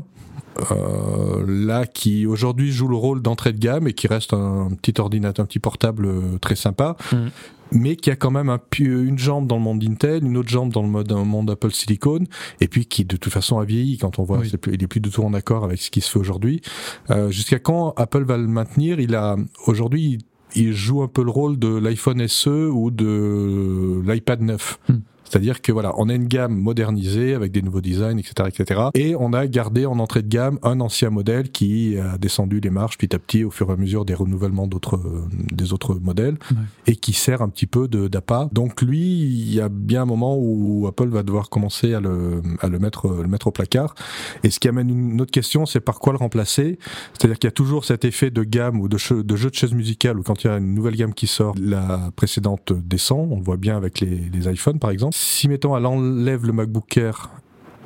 là qui aujourd'hui joue le rôle d'entrée de gamme et qui reste un petit ordinateur, un petit portable euh, très sympa, Mhm. mais qui a quand même un, une jambe dans le monde Intel, une autre jambe dans le mode, dans le monde Apple Silicon, et puis qui de toute façon a vieilli quand on voit, Oui. plus- il est plus du tout en accord avec ce qui se fait aujourd'hui. Euh, Jusqu'à quand Apple va le maintenir? Il a aujourd'hui il joue un peu le rôle de l'iPhone SE ou de l'iPad 9. Hmm. C'est-à-dire que voilà, on a une gamme modernisée avec des nouveaux designs, etc., etc. Et on a gardé en entrée de gamme un ancien modèle qui a descendu les marches petit à petit au fur et à mesure des renouvellements d'autres, euh, des autres modèles Ouais. et qui sert un petit peu de d'appât. Donc lui, il y a bien un moment où Apple va devoir commencer à le, à le mettre, le mettre au placard. Et ce qui amène une autre question, c'est par quoi le remplacer? C'est-à-dire qu'il y a toujours cet effet de gamme ou de, che- de jeu de chaise musicale où quand il y a une nouvelle gamme qui sort, la précédente descend. On le voit bien avec les, les iPhones par exemple. Si mettons elle enlève le MacBook Air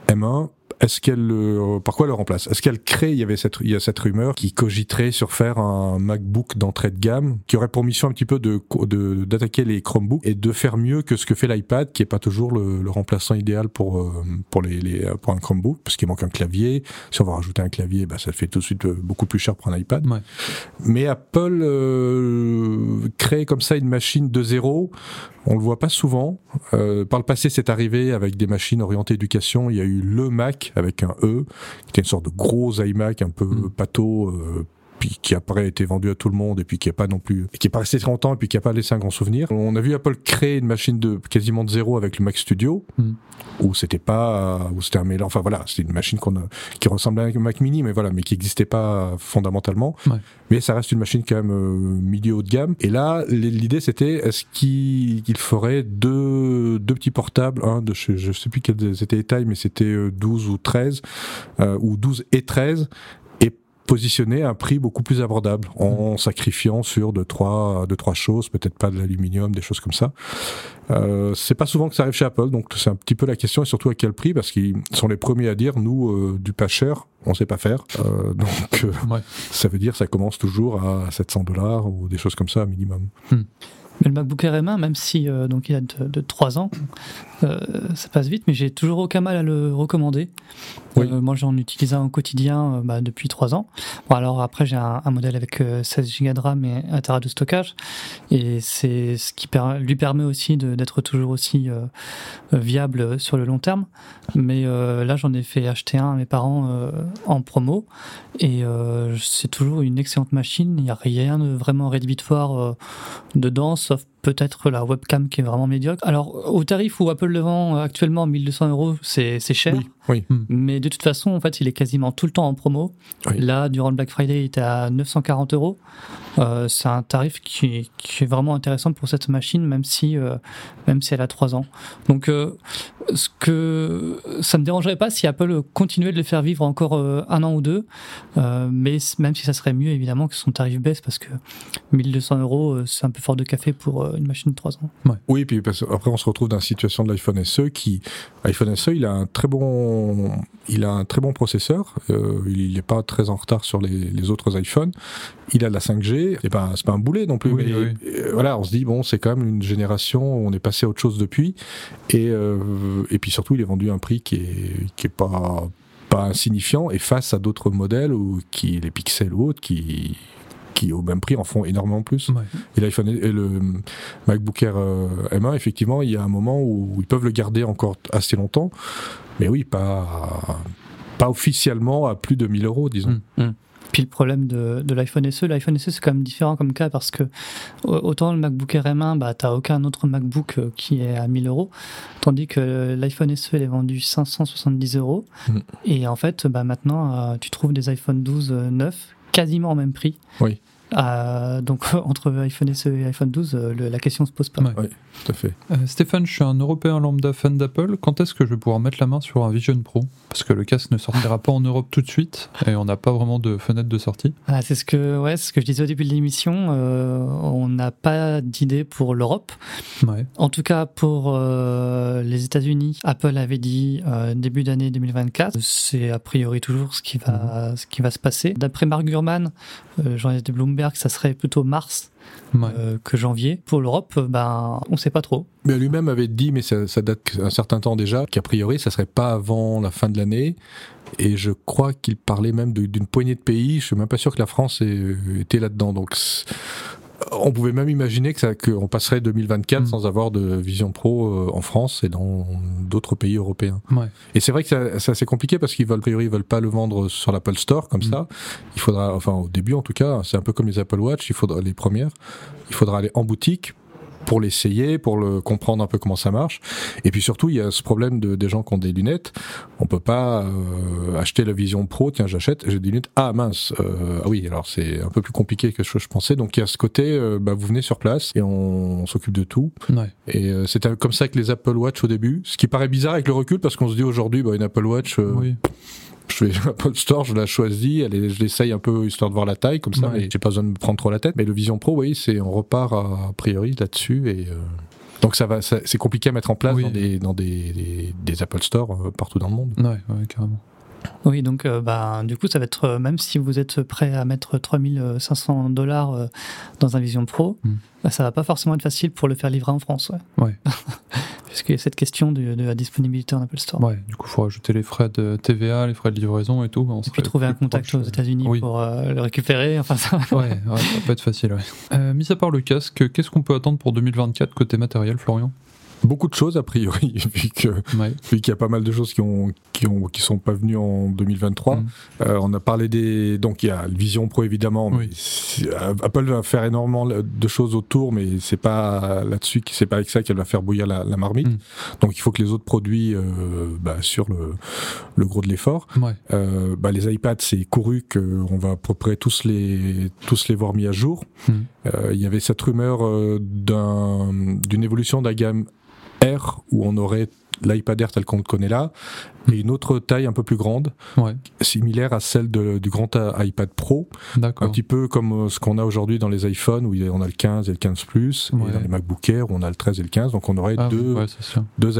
M1, est-ce qu'elle le, par quoi elle le remplace? Est-ce qu'elle crée Il y avait cette, il y a cette rumeur qui cogiterait sur faire un MacBook d'entrée de gamme qui aurait pour mission un petit peu de de- d'attaquer les Chromebooks et de faire mieux que ce que fait l'iPad, qui est pas toujours le, le remplaçant idéal pour euh, pour les, les pour un Chromebook, parce qu'il manque un clavier. Si on va rajouter un clavier, bah, ça fait tout de suite euh, beaucoup plus cher pour un iPad. Ouais. Mais Apple euh, crée comme ça une machine de zéro. On le voit pas souvent. Euh, par le passé, c'est arrivé avec des machines orientées éducation. Il y a eu le Mac avec un E, qui était une sorte de gros iMac un peu Mm. pâteau. Euh, puis qui après a été vendu à tout le monde et puis qui est pas non plus et qui est pas resté très longtemps et puis qui a pas laissé un grand souvenir. On a vu Apple créer une machine de quasiment de zéro avec le Mac Studio Mm. où c'était pas où c'était un mélange enfin voilà, c'était une machine qu'on a, qui ressemblait à un Mac mini mais voilà, mais qui n'existait pas fondamentalement. Ouais. Mais ça reste une machine quand même euh, milieu haut de gamme et là l'idée c'était est-ce qu'il qu'il ferait deux deux, petits portables, un de chez, je sais plus quelles étaient les tailles, mais c'était euh, 12 ou 13, euh, ou 12 et 13, à un prix beaucoup plus abordable, en sacrifiant sur deux trois, deux, trois choses, peut-être pas de l'aluminium, des choses comme ça. Euh, c'est pas souvent que ça arrive chez Apple, donc c'est un petit peu la question, et surtout à quel prix, parce qu'ils sont les premiers à dire, nous, euh, du pas cher, on sait pas faire. Euh, donc euh, Ouais. ça veut dire ça commence toujours à 700 dollars ou des choses comme ça minimum. Mais le MacBook Air M1, même si euh, donc il a de, de 3 ans, euh, ça passe vite, mais j'ai toujours aucun mal à le recommander. Oui. Euh, moi, j'en utilise un au quotidien euh, bah, depuis 3 ans. Bon, alors après, j'ai un, un modèle avec euh, 16 Go de RAM et 1 Tera de stockage, et c'est ce qui per- lui permet aussi d'être toujours aussi viable sur le long terme. Mais euh, là, j'en ai fait acheter un à mes parents euh, en promo, et euh, c'est toujours une excellente machine. Il n'y a rien de vraiment rédhibitoire euh, dedans, sauf peut-être la webcam qui est vraiment médiocre. Alors, au tarif où Apple le vend euh, actuellement, 1200 euros, c'est c'est cher. Oui. Mais de toute façon, en fait, il est quasiment tout le temps en promo. Oui. Là, durant le Black Friday, il était à 940 euros. Euh, c'est un tarif qui, qui est vraiment intéressant pour cette machine, même si, euh, même si elle a 3 ans. Donc, euh, ce que ça me dérangerait pas si Apple continuait de le faire vivre encore euh, un an ou deux, euh, mais même si ça serait mieux évidemment que son tarif baisse parce que 1200 euros, c'est un peu fort de café pour euh, une machine de 3 ans. Oui, puis parce après on se retrouve dans la situation de l'iPhone SE qui, iPhone SE, il a un très bon, il a un très bon processeur. euh, il n'est pas très en retard sur les, les autres iPhones. Il a de la 5G. C'est pas, c'est pas un boulet non plus. Oui, mais, oui. euh, voilà, on se dit bon, c'est quand même une génération. On est passé à autre chose depuis. Et euh, et puis surtout, il est vendu à un prix qui est qui est pas pas insignifiant et face à d'autres modèles ou qui les Pixels ou autres qui qui au même prix en font énormément plus. Ouais. Et l'iPhone et le MacBook Air euh, M1, effectivement, il y a un moment où ils peuvent le garder encore assez longtemps, mais oui, pas pas officiellement à plus de 1000 euros, disons. Mm. Puis le problème de, de l'iPhone SE, l'iPhone SE c'est quand même différent comme cas parce que au- autant le MacBook Air M1, bah, t'as aucun autre MacBook euh, qui est à 1000 euros, tandis que l'iPhone SE elle est vendu 570 euros. Mm. Et en fait, bah, maintenant, euh, tu trouves des iPhone 12 euh, neufs quasiment au même prix. Oui. Euh, donc [LAUGHS] entre iPhone SE et iPhone 12, euh, le- la question se pose pas. Ouais. Tout à fait. Euh, Stéphane, je suis un Européen lambda fan d'Apple. Quand est-ce que je vais pouvoir mettre la main sur un Vision Pro? Parce que le casque ne sortira pas en Europe tout de suite et on n'a pas vraiment de fenêtre de sortie. Ah, c'est ce que, ouais, ce que je disais au début de l'émission. euh, on n'a pas d'idée pour l'Europe. Ouais. En tout cas, pour euh, les États-Unis, Apple avait dit euh, début d'année 2024. C'est a priori toujours ce qui va, ce qui va se passer. D'après Mark Gurman, euh, journaliste de Bloomberg, ça serait plutôt mars Ouais. euh, que janvier. Pour l'Europe, ben, on sait pas trop. Mais lui-même avait dit, mais ça, ça date un certain temps déjà, qu'a priori, ça serait pas avant la fin de l'année. Et je crois qu'il parlait même d'une poignée de pays. Je suis même pas sûr que la France ait- était là-dedans. Donc, on pouvait même imaginer que ça, qu'on passerait 2024 Mm. sans avoir de Vision Pro euh, en France et dans d'autres pays européens. Ouais. Et c'est vrai que ça- c'est assez compliqué parce qu'ils veulent, a priori, ils veulent pas le vendre sur l'Apple Store comme Mm. ça. Il faudra, enfin, au début en tout cas, c'est un peu comme les Apple Watch, il faudra les premières. Il faudra aller en boutique pour l'essayer, pour le comprendre un peu comment ça marche. Et puis surtout, il y a ce problème de, des gens qui ont des lunettes. On peut pas euh, acheter la Vision Pro. Tiens, j'achète, j'ai des lunettes. Ah mince. euh, ah oui, alors c'est un peu plus compliqué que ce que je pensais. Donc il y a ce côté, euh, bah, vous venez sur place et on, on s'occupe de tout. Ouais. Et euh, c'était comme ça que les Apple Watch au début. Ce qui paraît bizarre avec le recul parce qu'on se dit aujourd'hui, bah, une Apple Watch, euh, Oui. Je vais à l'Apple Store, je la choisis, elle est- je l'essaye un peu histoire de voir la taille comme ça, Ouais. mais j'ai pas besoin de me prendre trop la tête. Mais le Vision Pro, oui, c'est on repart à, a priori là-dessus et euh, donc ça va, ça- c'est compliqué à mettre en place Oui. dans des dans des, des, des Apple Store euh, partout dans le monde. Ouais, ouais, carrément. Oui, donc euh, ben, du coup, ça va être, euh, même si vous êtes prêt à mettre 3500 dollars euh, dans un Vision Pro, Mm. bah, ça va pas forcément être facile pour le faire livrer en France. Ouais. Ouais. [LAUGHS] Puisqu'il y a cette question de, de la disponibilité en Apple Store. Ouais, du coup, il faut rajouter les frais de TVA, les frais de livraison et tout. On Et puis serait trouver un contact proche, aux euh, États-Unis oui. pour euh, le récupérer. Enfin, ça... Ouais, ouais, ça peut être facile, ouais. Euh, mis à part le casque, qu'est-ce qu'on peut attendre pour 2024 côté matériel, Florian? Beaucoup de choses a priori [LAUGHS] vu que Ouais. qu'il y a pas mal de choses qui ont qui ont qui sont pas venues en 2023. Mm. Euh, on a parlé des donc il y a le Vision Pro évidemment. Oui. euh, Apple va faire énormément de choses autour, mais c'est pas là-dessus, c'est pas avec ça qu'elle va faire bouillir la, la marmite. Mm. Donc il faut que les autres produits euh, bah, sur le, le gros de l'effort. Ouais. Euh, bah, les iPads, c'est couru qu'on va à peu près tous les tous les voir mis à jour. Mm. Euh, Il y avait cette rumeur euh, d'un- d'une évolution de la gamme Air où on aurait l'iPad Air tel qu'on le connaît là, et une autre taille un peu plus grande, Ouais, similaire à celle de- du grand iPad Pro, un petit peu comme euh, ce qu'on a aujourd'hui dans les iPhones où on a le 15 et le 15 Plus, Ouais. et dans les MacBook Air où on a le 13 et le 15, donc on aurait Ah, deux, ouais,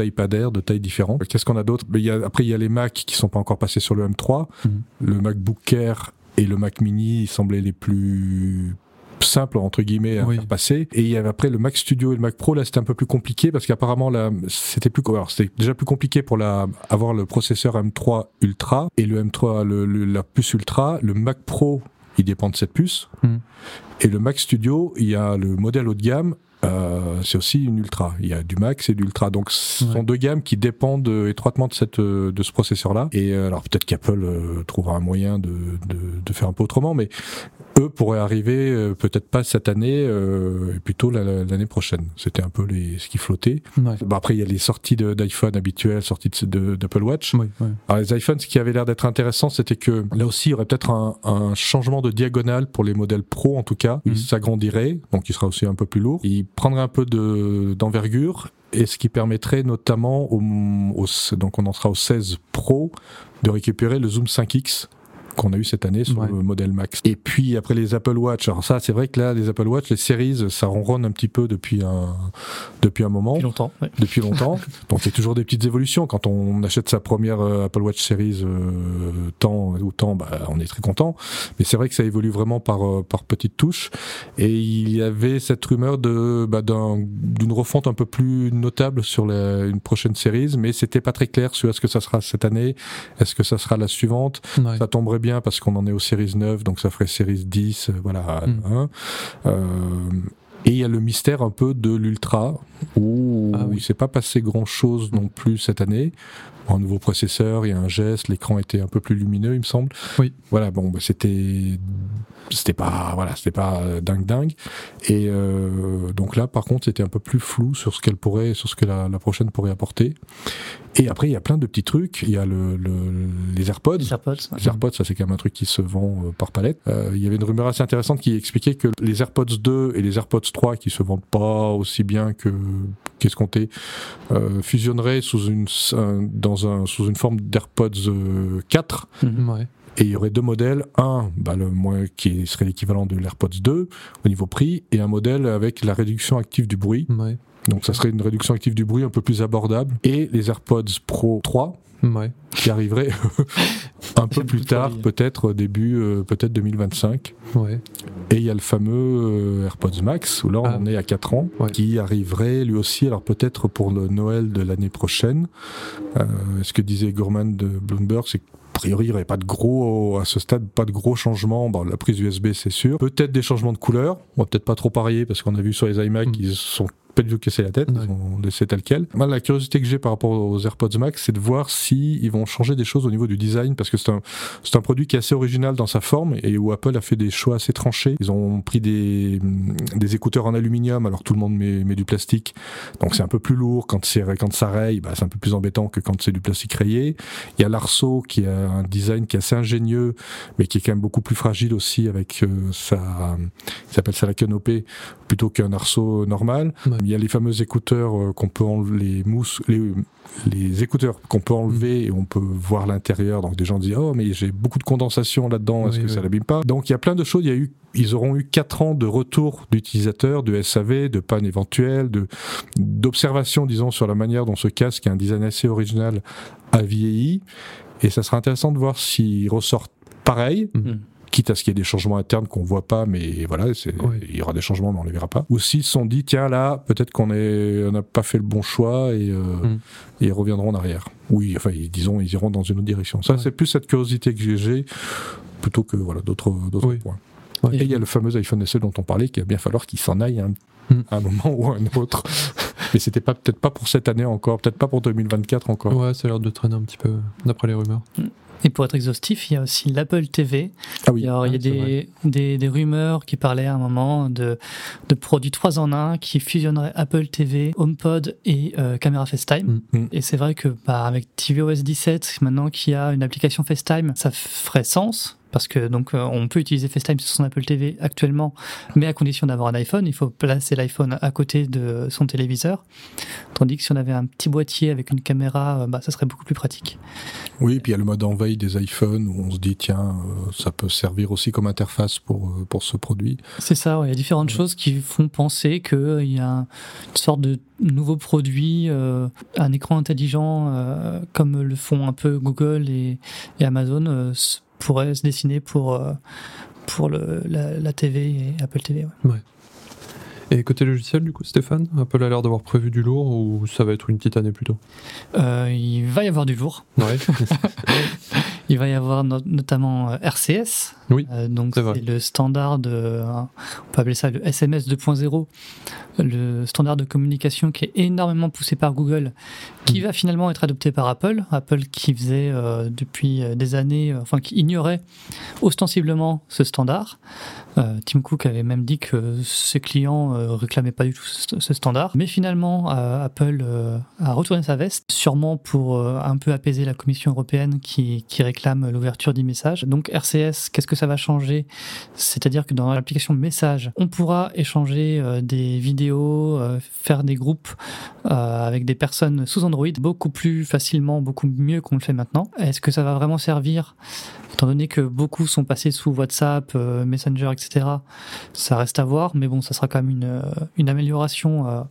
iPad Air de taille différente. Qu'est-ce qu'on a d'autre? Après, il y a les Mac qui sont pas encore passés sur le M3. Mhm. Le MacBook Air et le Mac Mini semblaient les plus simples entre guillemets à Oui. faire passer et il y avait après le Mac Studio et le Mac Pro là c'était un peu plus compliqué parce qu'apparemment là c'était plus alors c'était déjà plus compliqué pour la avoir le processeur M3 Ultra et le M3 le- le- la puce Ultra le Mac Pro il dépend de cette puce Mhm. et le Mac Studio il y a le modèle haut de gamme euh, c'est aussi une ultra. Il y a du max et du ultra. Donc, ce Ouais. sont deux gammes qui dépendent étroitement de cette euh, de ce processeur-là. Et euh, alors peut-être qu'Apple euh, trouvera un moyen de, de, de faire un peu autrement, mais eux pourraient arriver euh, peut-être pas cette année, euh, et plutôt la- la- l'année prochaine. C'était un peu les, ce qui flottait. Ouais. Bon, après, il y a les sorties d'iPhone habituelles, sorties d'Apple Watch. Oui, ouais. Alors les iPhones, ce qui avait l'air d'être intéressant, c'était que là aussi, il y aurait peut-être un, un changement de diagonale pour les modèles Pro, en tout cas. Mhm. Il s'agrandirait, donc il sera aussi un peu plus lourd. Il prendrait un peu de d'envergure, et ce qui permettrait notamment, au, au- donc on en sera au 16 Pro, de récupérer le Zoom 5X qu'on a eu cette année sur Ouais. le modèle Max. Et puis après les Apple Watch, alors ça c'est vrai que là les Apple Watch, les séries, ça ronronne un petit peu depuis un depuis un moment Depuis longtemps. ouais. depuis longtemps. [LAUGHS] Donc il y a toujours des petites évolutions. Quand on achète sa première euh, Apple Watch Series euh, temps ou temps, bah, on est très content. Mais c'est vrai que ça évolue vraiment par, euh, par petites touches. Et il y avait cette rumeur de bah, d'un- d'une refonte un peu plus notable sur la- une prochaine Series, mais c'était pas très clair sur est-ce que ça sera cette année, est-ce que ça sera la suivante. Ouais. Ça tomberait bien parce qu'on en est aux Series 9, donc ça ferait Series 10, euh, voilà. Mm. hein. Euh, et il y a le mystère un peu de l'Ultra, où Ah oui. il s'est pas passé grand-chose non plus cette année. Un nouveau processeur, il y a un geste, l'écran était un peu plus lumineux, il me semble. Oui. Voilà, bon, bah, c'était c'était pas voilà, c'était pas euh, dingue dingue. Et euh, donc là, par contre, c'était un peu plus flou sur ce qu'elle pourrait, sur ce que la, la prochaine pourrait apporter. Et après, il y a plein de petits trucs. Il y a le, le- les AirPods. Les AirPods. Les AirPods, ça c'est quand même un truc qui se vend euh, par palette. Euh, il y avait une rumeur assez intéressante qui expliquait que les AirPods 2 et les AirPods 3, qui se vendent pas aussi bien que euh, sous une un- dans un sous une forme d'AirPods euh, 4. Mhm. Ouais. Et il y aurait deux modèles, un bah, le moins qui serait l'équivalent de l'AirPods 2 au niveau prix, et un modèle avec la réduction active du bruit. Ouais. Donc ça serait une réduction active du bruit un peu plus abordable. Et les AirPods Pro 3, Ouais. qui arriverait [LAUGHS] un peu plus tard, peut-être début, euh, peut-être 2025. Ouais. Et il y a le fameux euh, AirPods Max, où là on Ah. est à 4 ans, Ouais. qui arriverait lui aussi, alors peut-être pour le Noël de l'année prochaine. Euh, ce que disait Gorman de Bloomberg, c'est a priori, il n'y aurait pas de gros, à ce stade, pas de gros changements. Bon, la prise USB, c'est sûr. Peut-être des changements de couleur. On va peut-être pas trop parier parce qu'on a vu sur les iMac, Mm. ils sont pas du tout cassé la tête. Ouais. Laissé tel quel. Moi, la curiosité que j'ai par rapport aux AirPods Max, c'est de voir si ils vont changer des choses au niveau du design parce que c'est un, c'est un produit qui est assez original dans sa forme et où Apple a fait des choix assez tranchés. Ils ont pris des, des écouteurs en aluminium alors tout le monde met, met du plastique. Donc c'est un peu plus lourd quand c'est quand ça raye, bah, c'est un peu plus embêtant que quand c'est du plastique rayé. Il y a l'Arceau qui a un design qui est assez ingénieux mais qui est quand même beaucoup plus fragile aussi avec euh, sa il s'appelle ça la canopée plutôt qu'un arceau normal. Ouais. Il y a les fameux écouteurs euh, qu'on peut enlever, les mousses, les, les écouteurs qu'on peut enlever et on peut voir l'intérieur. Donc des gens disent oh mais j'ai beaucoup de condensation là-dedans, est-ce Oui, que ça l'abîme pas? Donc il y a plein de choses. Il y a eu, ils auront eu quatre ans de retour d'utilisateurs, de SAV, de panne éventuelle, de d'observation disons sur la manière dont ce casque, qui a un design assez original, a vieilli. Et ça sera intéressant de voir s'il ressort pareil Mhm. Quitte à ce qu'il y ait des changements internes qu'on voit pas, mais voilà, Oui. il y aura des changements, mais on les verra pas. Ou s'ils se sont dit, tiens, là, peut-être qu'on n'a pas fait le bon choix et, euh, Mm. et ils reviendront en arrière. Oui, enfin, ils- disons, ils iront dans une autre direction. Ça, Ouais. c'est plus cette curiosité que j'ai, plutôt que, voilà, d'autres, Oui. points. Ouais. Et il y a le fameux iPhone SE dont on parlait, qu'il va bien falloir qu'il s'en aille un, Mm. à un moment ou à un autre. [LAUGHS] mais c'était pas, peut-être pas pour cette année encore, peut-être pas pour 2024 encore. Ouais, ça a l'air de traîner un petit peu d'après les rumeurs. Et pour être exhaustif, il y a aussi l'Apple TV. Ah oui. Alors, il y a Ah, des, des, des rumeurs qui parlaient à un moment de, de produits 3 en 1 qui fusionneraient Apple TV, HomePod et euh, caméra FaceTime. Mm. Et c'est vrai que bah, avec tvOS 17, maintenant qu'il y a une application FaceTime, ça ferait sens. Parce que donc euh, on peut utiliser FaceTime sur son Apple TV actuellement, mais à condition d'avoir un iPhone, il faut placer l'iPhone à côté de son téléviseur. Tandis que si on avait un petit boîtier avec une caméra, euh, bah, ça serait beaucoup plus pratique. Oui, puis il y a le mode enveille des iPhones où on se dit tiens, euh, ça peut servir aussi comme interface pour pour ce produit. C'est ça, ouais, il y a différentes choses qui font penser qu'il y a une sorte de nouveau produit, un écran intelligent comme le font un peu Google et, et Amazon pourrait se dessiner pour, euh, pour le, la, TV et Apple TV. Ouais. Et côté logiciel, du coup, Stéphane, Apple a l'air d'avoir prévu du lourd ou ça va être une petite année plutôt euh, Il va y avoir du lourd. Ouais. [LAUGHS] il va y avoir notamment euh, RCS. Oui. donc c'est le standard de, on peut appeler ça le SMS 2.0 le standard de communication qui est énormément poussé par Google, qui mm. va finalement être adopté par Apple. Apple qui faisait euh, depuis euh, des années, euh, enfin qui ignorait ostensiblement ce standard. Tim Cook avait même dit que ses clients réclamaient pas du tout ce, standard. Mais finalement, Apple a retourné sa veste, sûrement pour un peu apaiser la Commission européenne qui, qui réclame l'ouverture d'e-message. Donc RCS, qu'est-ce que ça va changer? C'est-à-dire que dans l'application message, on pourra échanger des vidéos euh, faire des groupes euh, avec des personnes sous Android beaucoup plus facilement, beaucoup mieux qu'on le fait maintenant. Est-ce que ça va vraiment servir? Étant donné que beaucoup sont passés sous WhatsApp, euh, Messenger, etc., ça reste à voir, mais bon, ça sera quand même une, une amélioration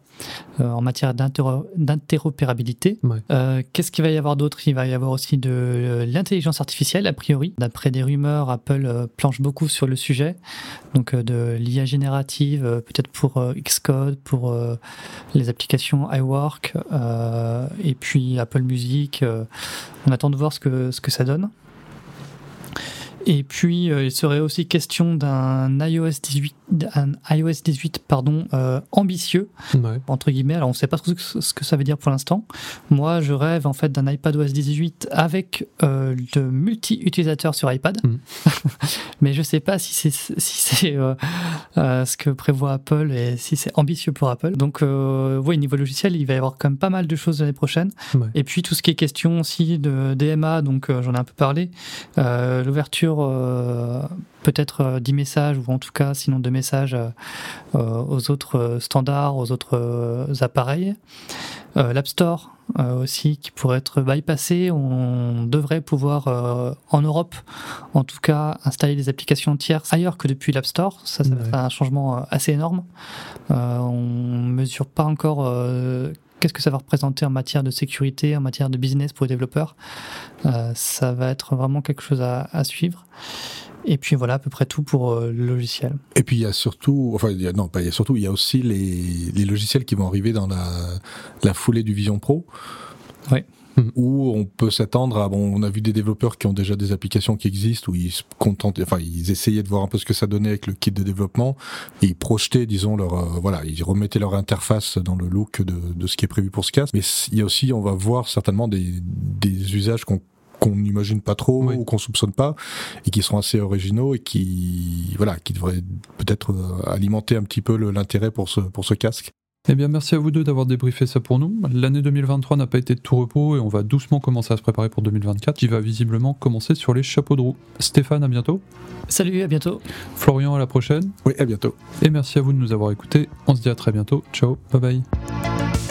en matière d'interopérabilité. Qu'est-ce qu'il va y avoir d'autre? Il va y avoir aussi de l'intelligence artificielle, a priori. D'après des rumeurs, Apple planche beaucoup sur le sujet, donc de l'IA générative, peut-être pour Xcode pour euh, les applications iWork euh, et puis Apple Music. Euh, on attend de voir ce que, ce que ça donne. Et puis, il serait aussi question d'un iOS 18 un iOS 18 pardon, euh, ambitieux, entre guillemets. Alors, on ne sait pas trop ce que ça veut dire pour l'instant. Moi, je rêve en fait d'un iPadOS 18 avec euh, le multi-utilisateur sur iPad. Mm. [LAUGHS] Mais je ne sais pas si c'est si euh, ce que prévoit Apple et si c'est ambitieux pour Apple. Donc, oui, niveau logiciel, il va y avoir quand même pas mal de choses l'année prochaine. Et puis, tout ce qui est question aussi de DMA, donc j'en ai un peu parlé. L'ouverture peut-être euh, 10 messages, ou en tout cas, sinon deux messages euh, euh, aux autres standards, aux autres appareils. L'App Store aussi qui pourrait être bypassé. On devrait pouvoir, en Europe, en tout cas, installer des applications tierces ailleurs que depuis l'App Store. Ça, ça va être un changement assez énorme. on ne mesure pas encore qu'est-ce que ça va représenter en matière de sécurité, en matière de business pour les développeurs. ça va être vraiment quelque chose à, à suivre. Et puis voilà à peu près tout pour euh, le logiciel. Et puis il y a surtout, enfin il y a, non pas il y a surtout, il y a aussi les, les logiciels qui vont arriver dans la, la foulée du Vision Pro. Oui où on peut s'attendre à bon on a vu des développeurs qui ont déjà des applications qui existent où ils se contentaient enfin ils essayaient de voir un peu ce que ça donnait avec le kit de développement et ils projetaient disons leur euh, voilà ils remettaient leur interface dans le look de, de ce qui est prévu pour ce casque mais il y a aussi on va voir certainement des, des usages qu'on qu'on n'imagine pas trop ou qu'on soupçonne pas et qui sont assez originaux et qui voilà qui devraient peut-être euh, alimenter un petit peu l'intérêt pour ce pour ce casque. Eh bien, merci à vous deux d'avoir débriefé ça pour nous. L'année 2023 n'a pas été de tout repos et on va doucement commencer à se préparer pour 2024, qui va visiblement commencer sur les chapeaux de roue. Stéphane, à bientôt. Salut, à bientôt. Florian, à la prochaine. Oui, à bientôt. Et merci à vous de nous avoir écoutés. On se dit à très bientôt. Ciao, bye bye.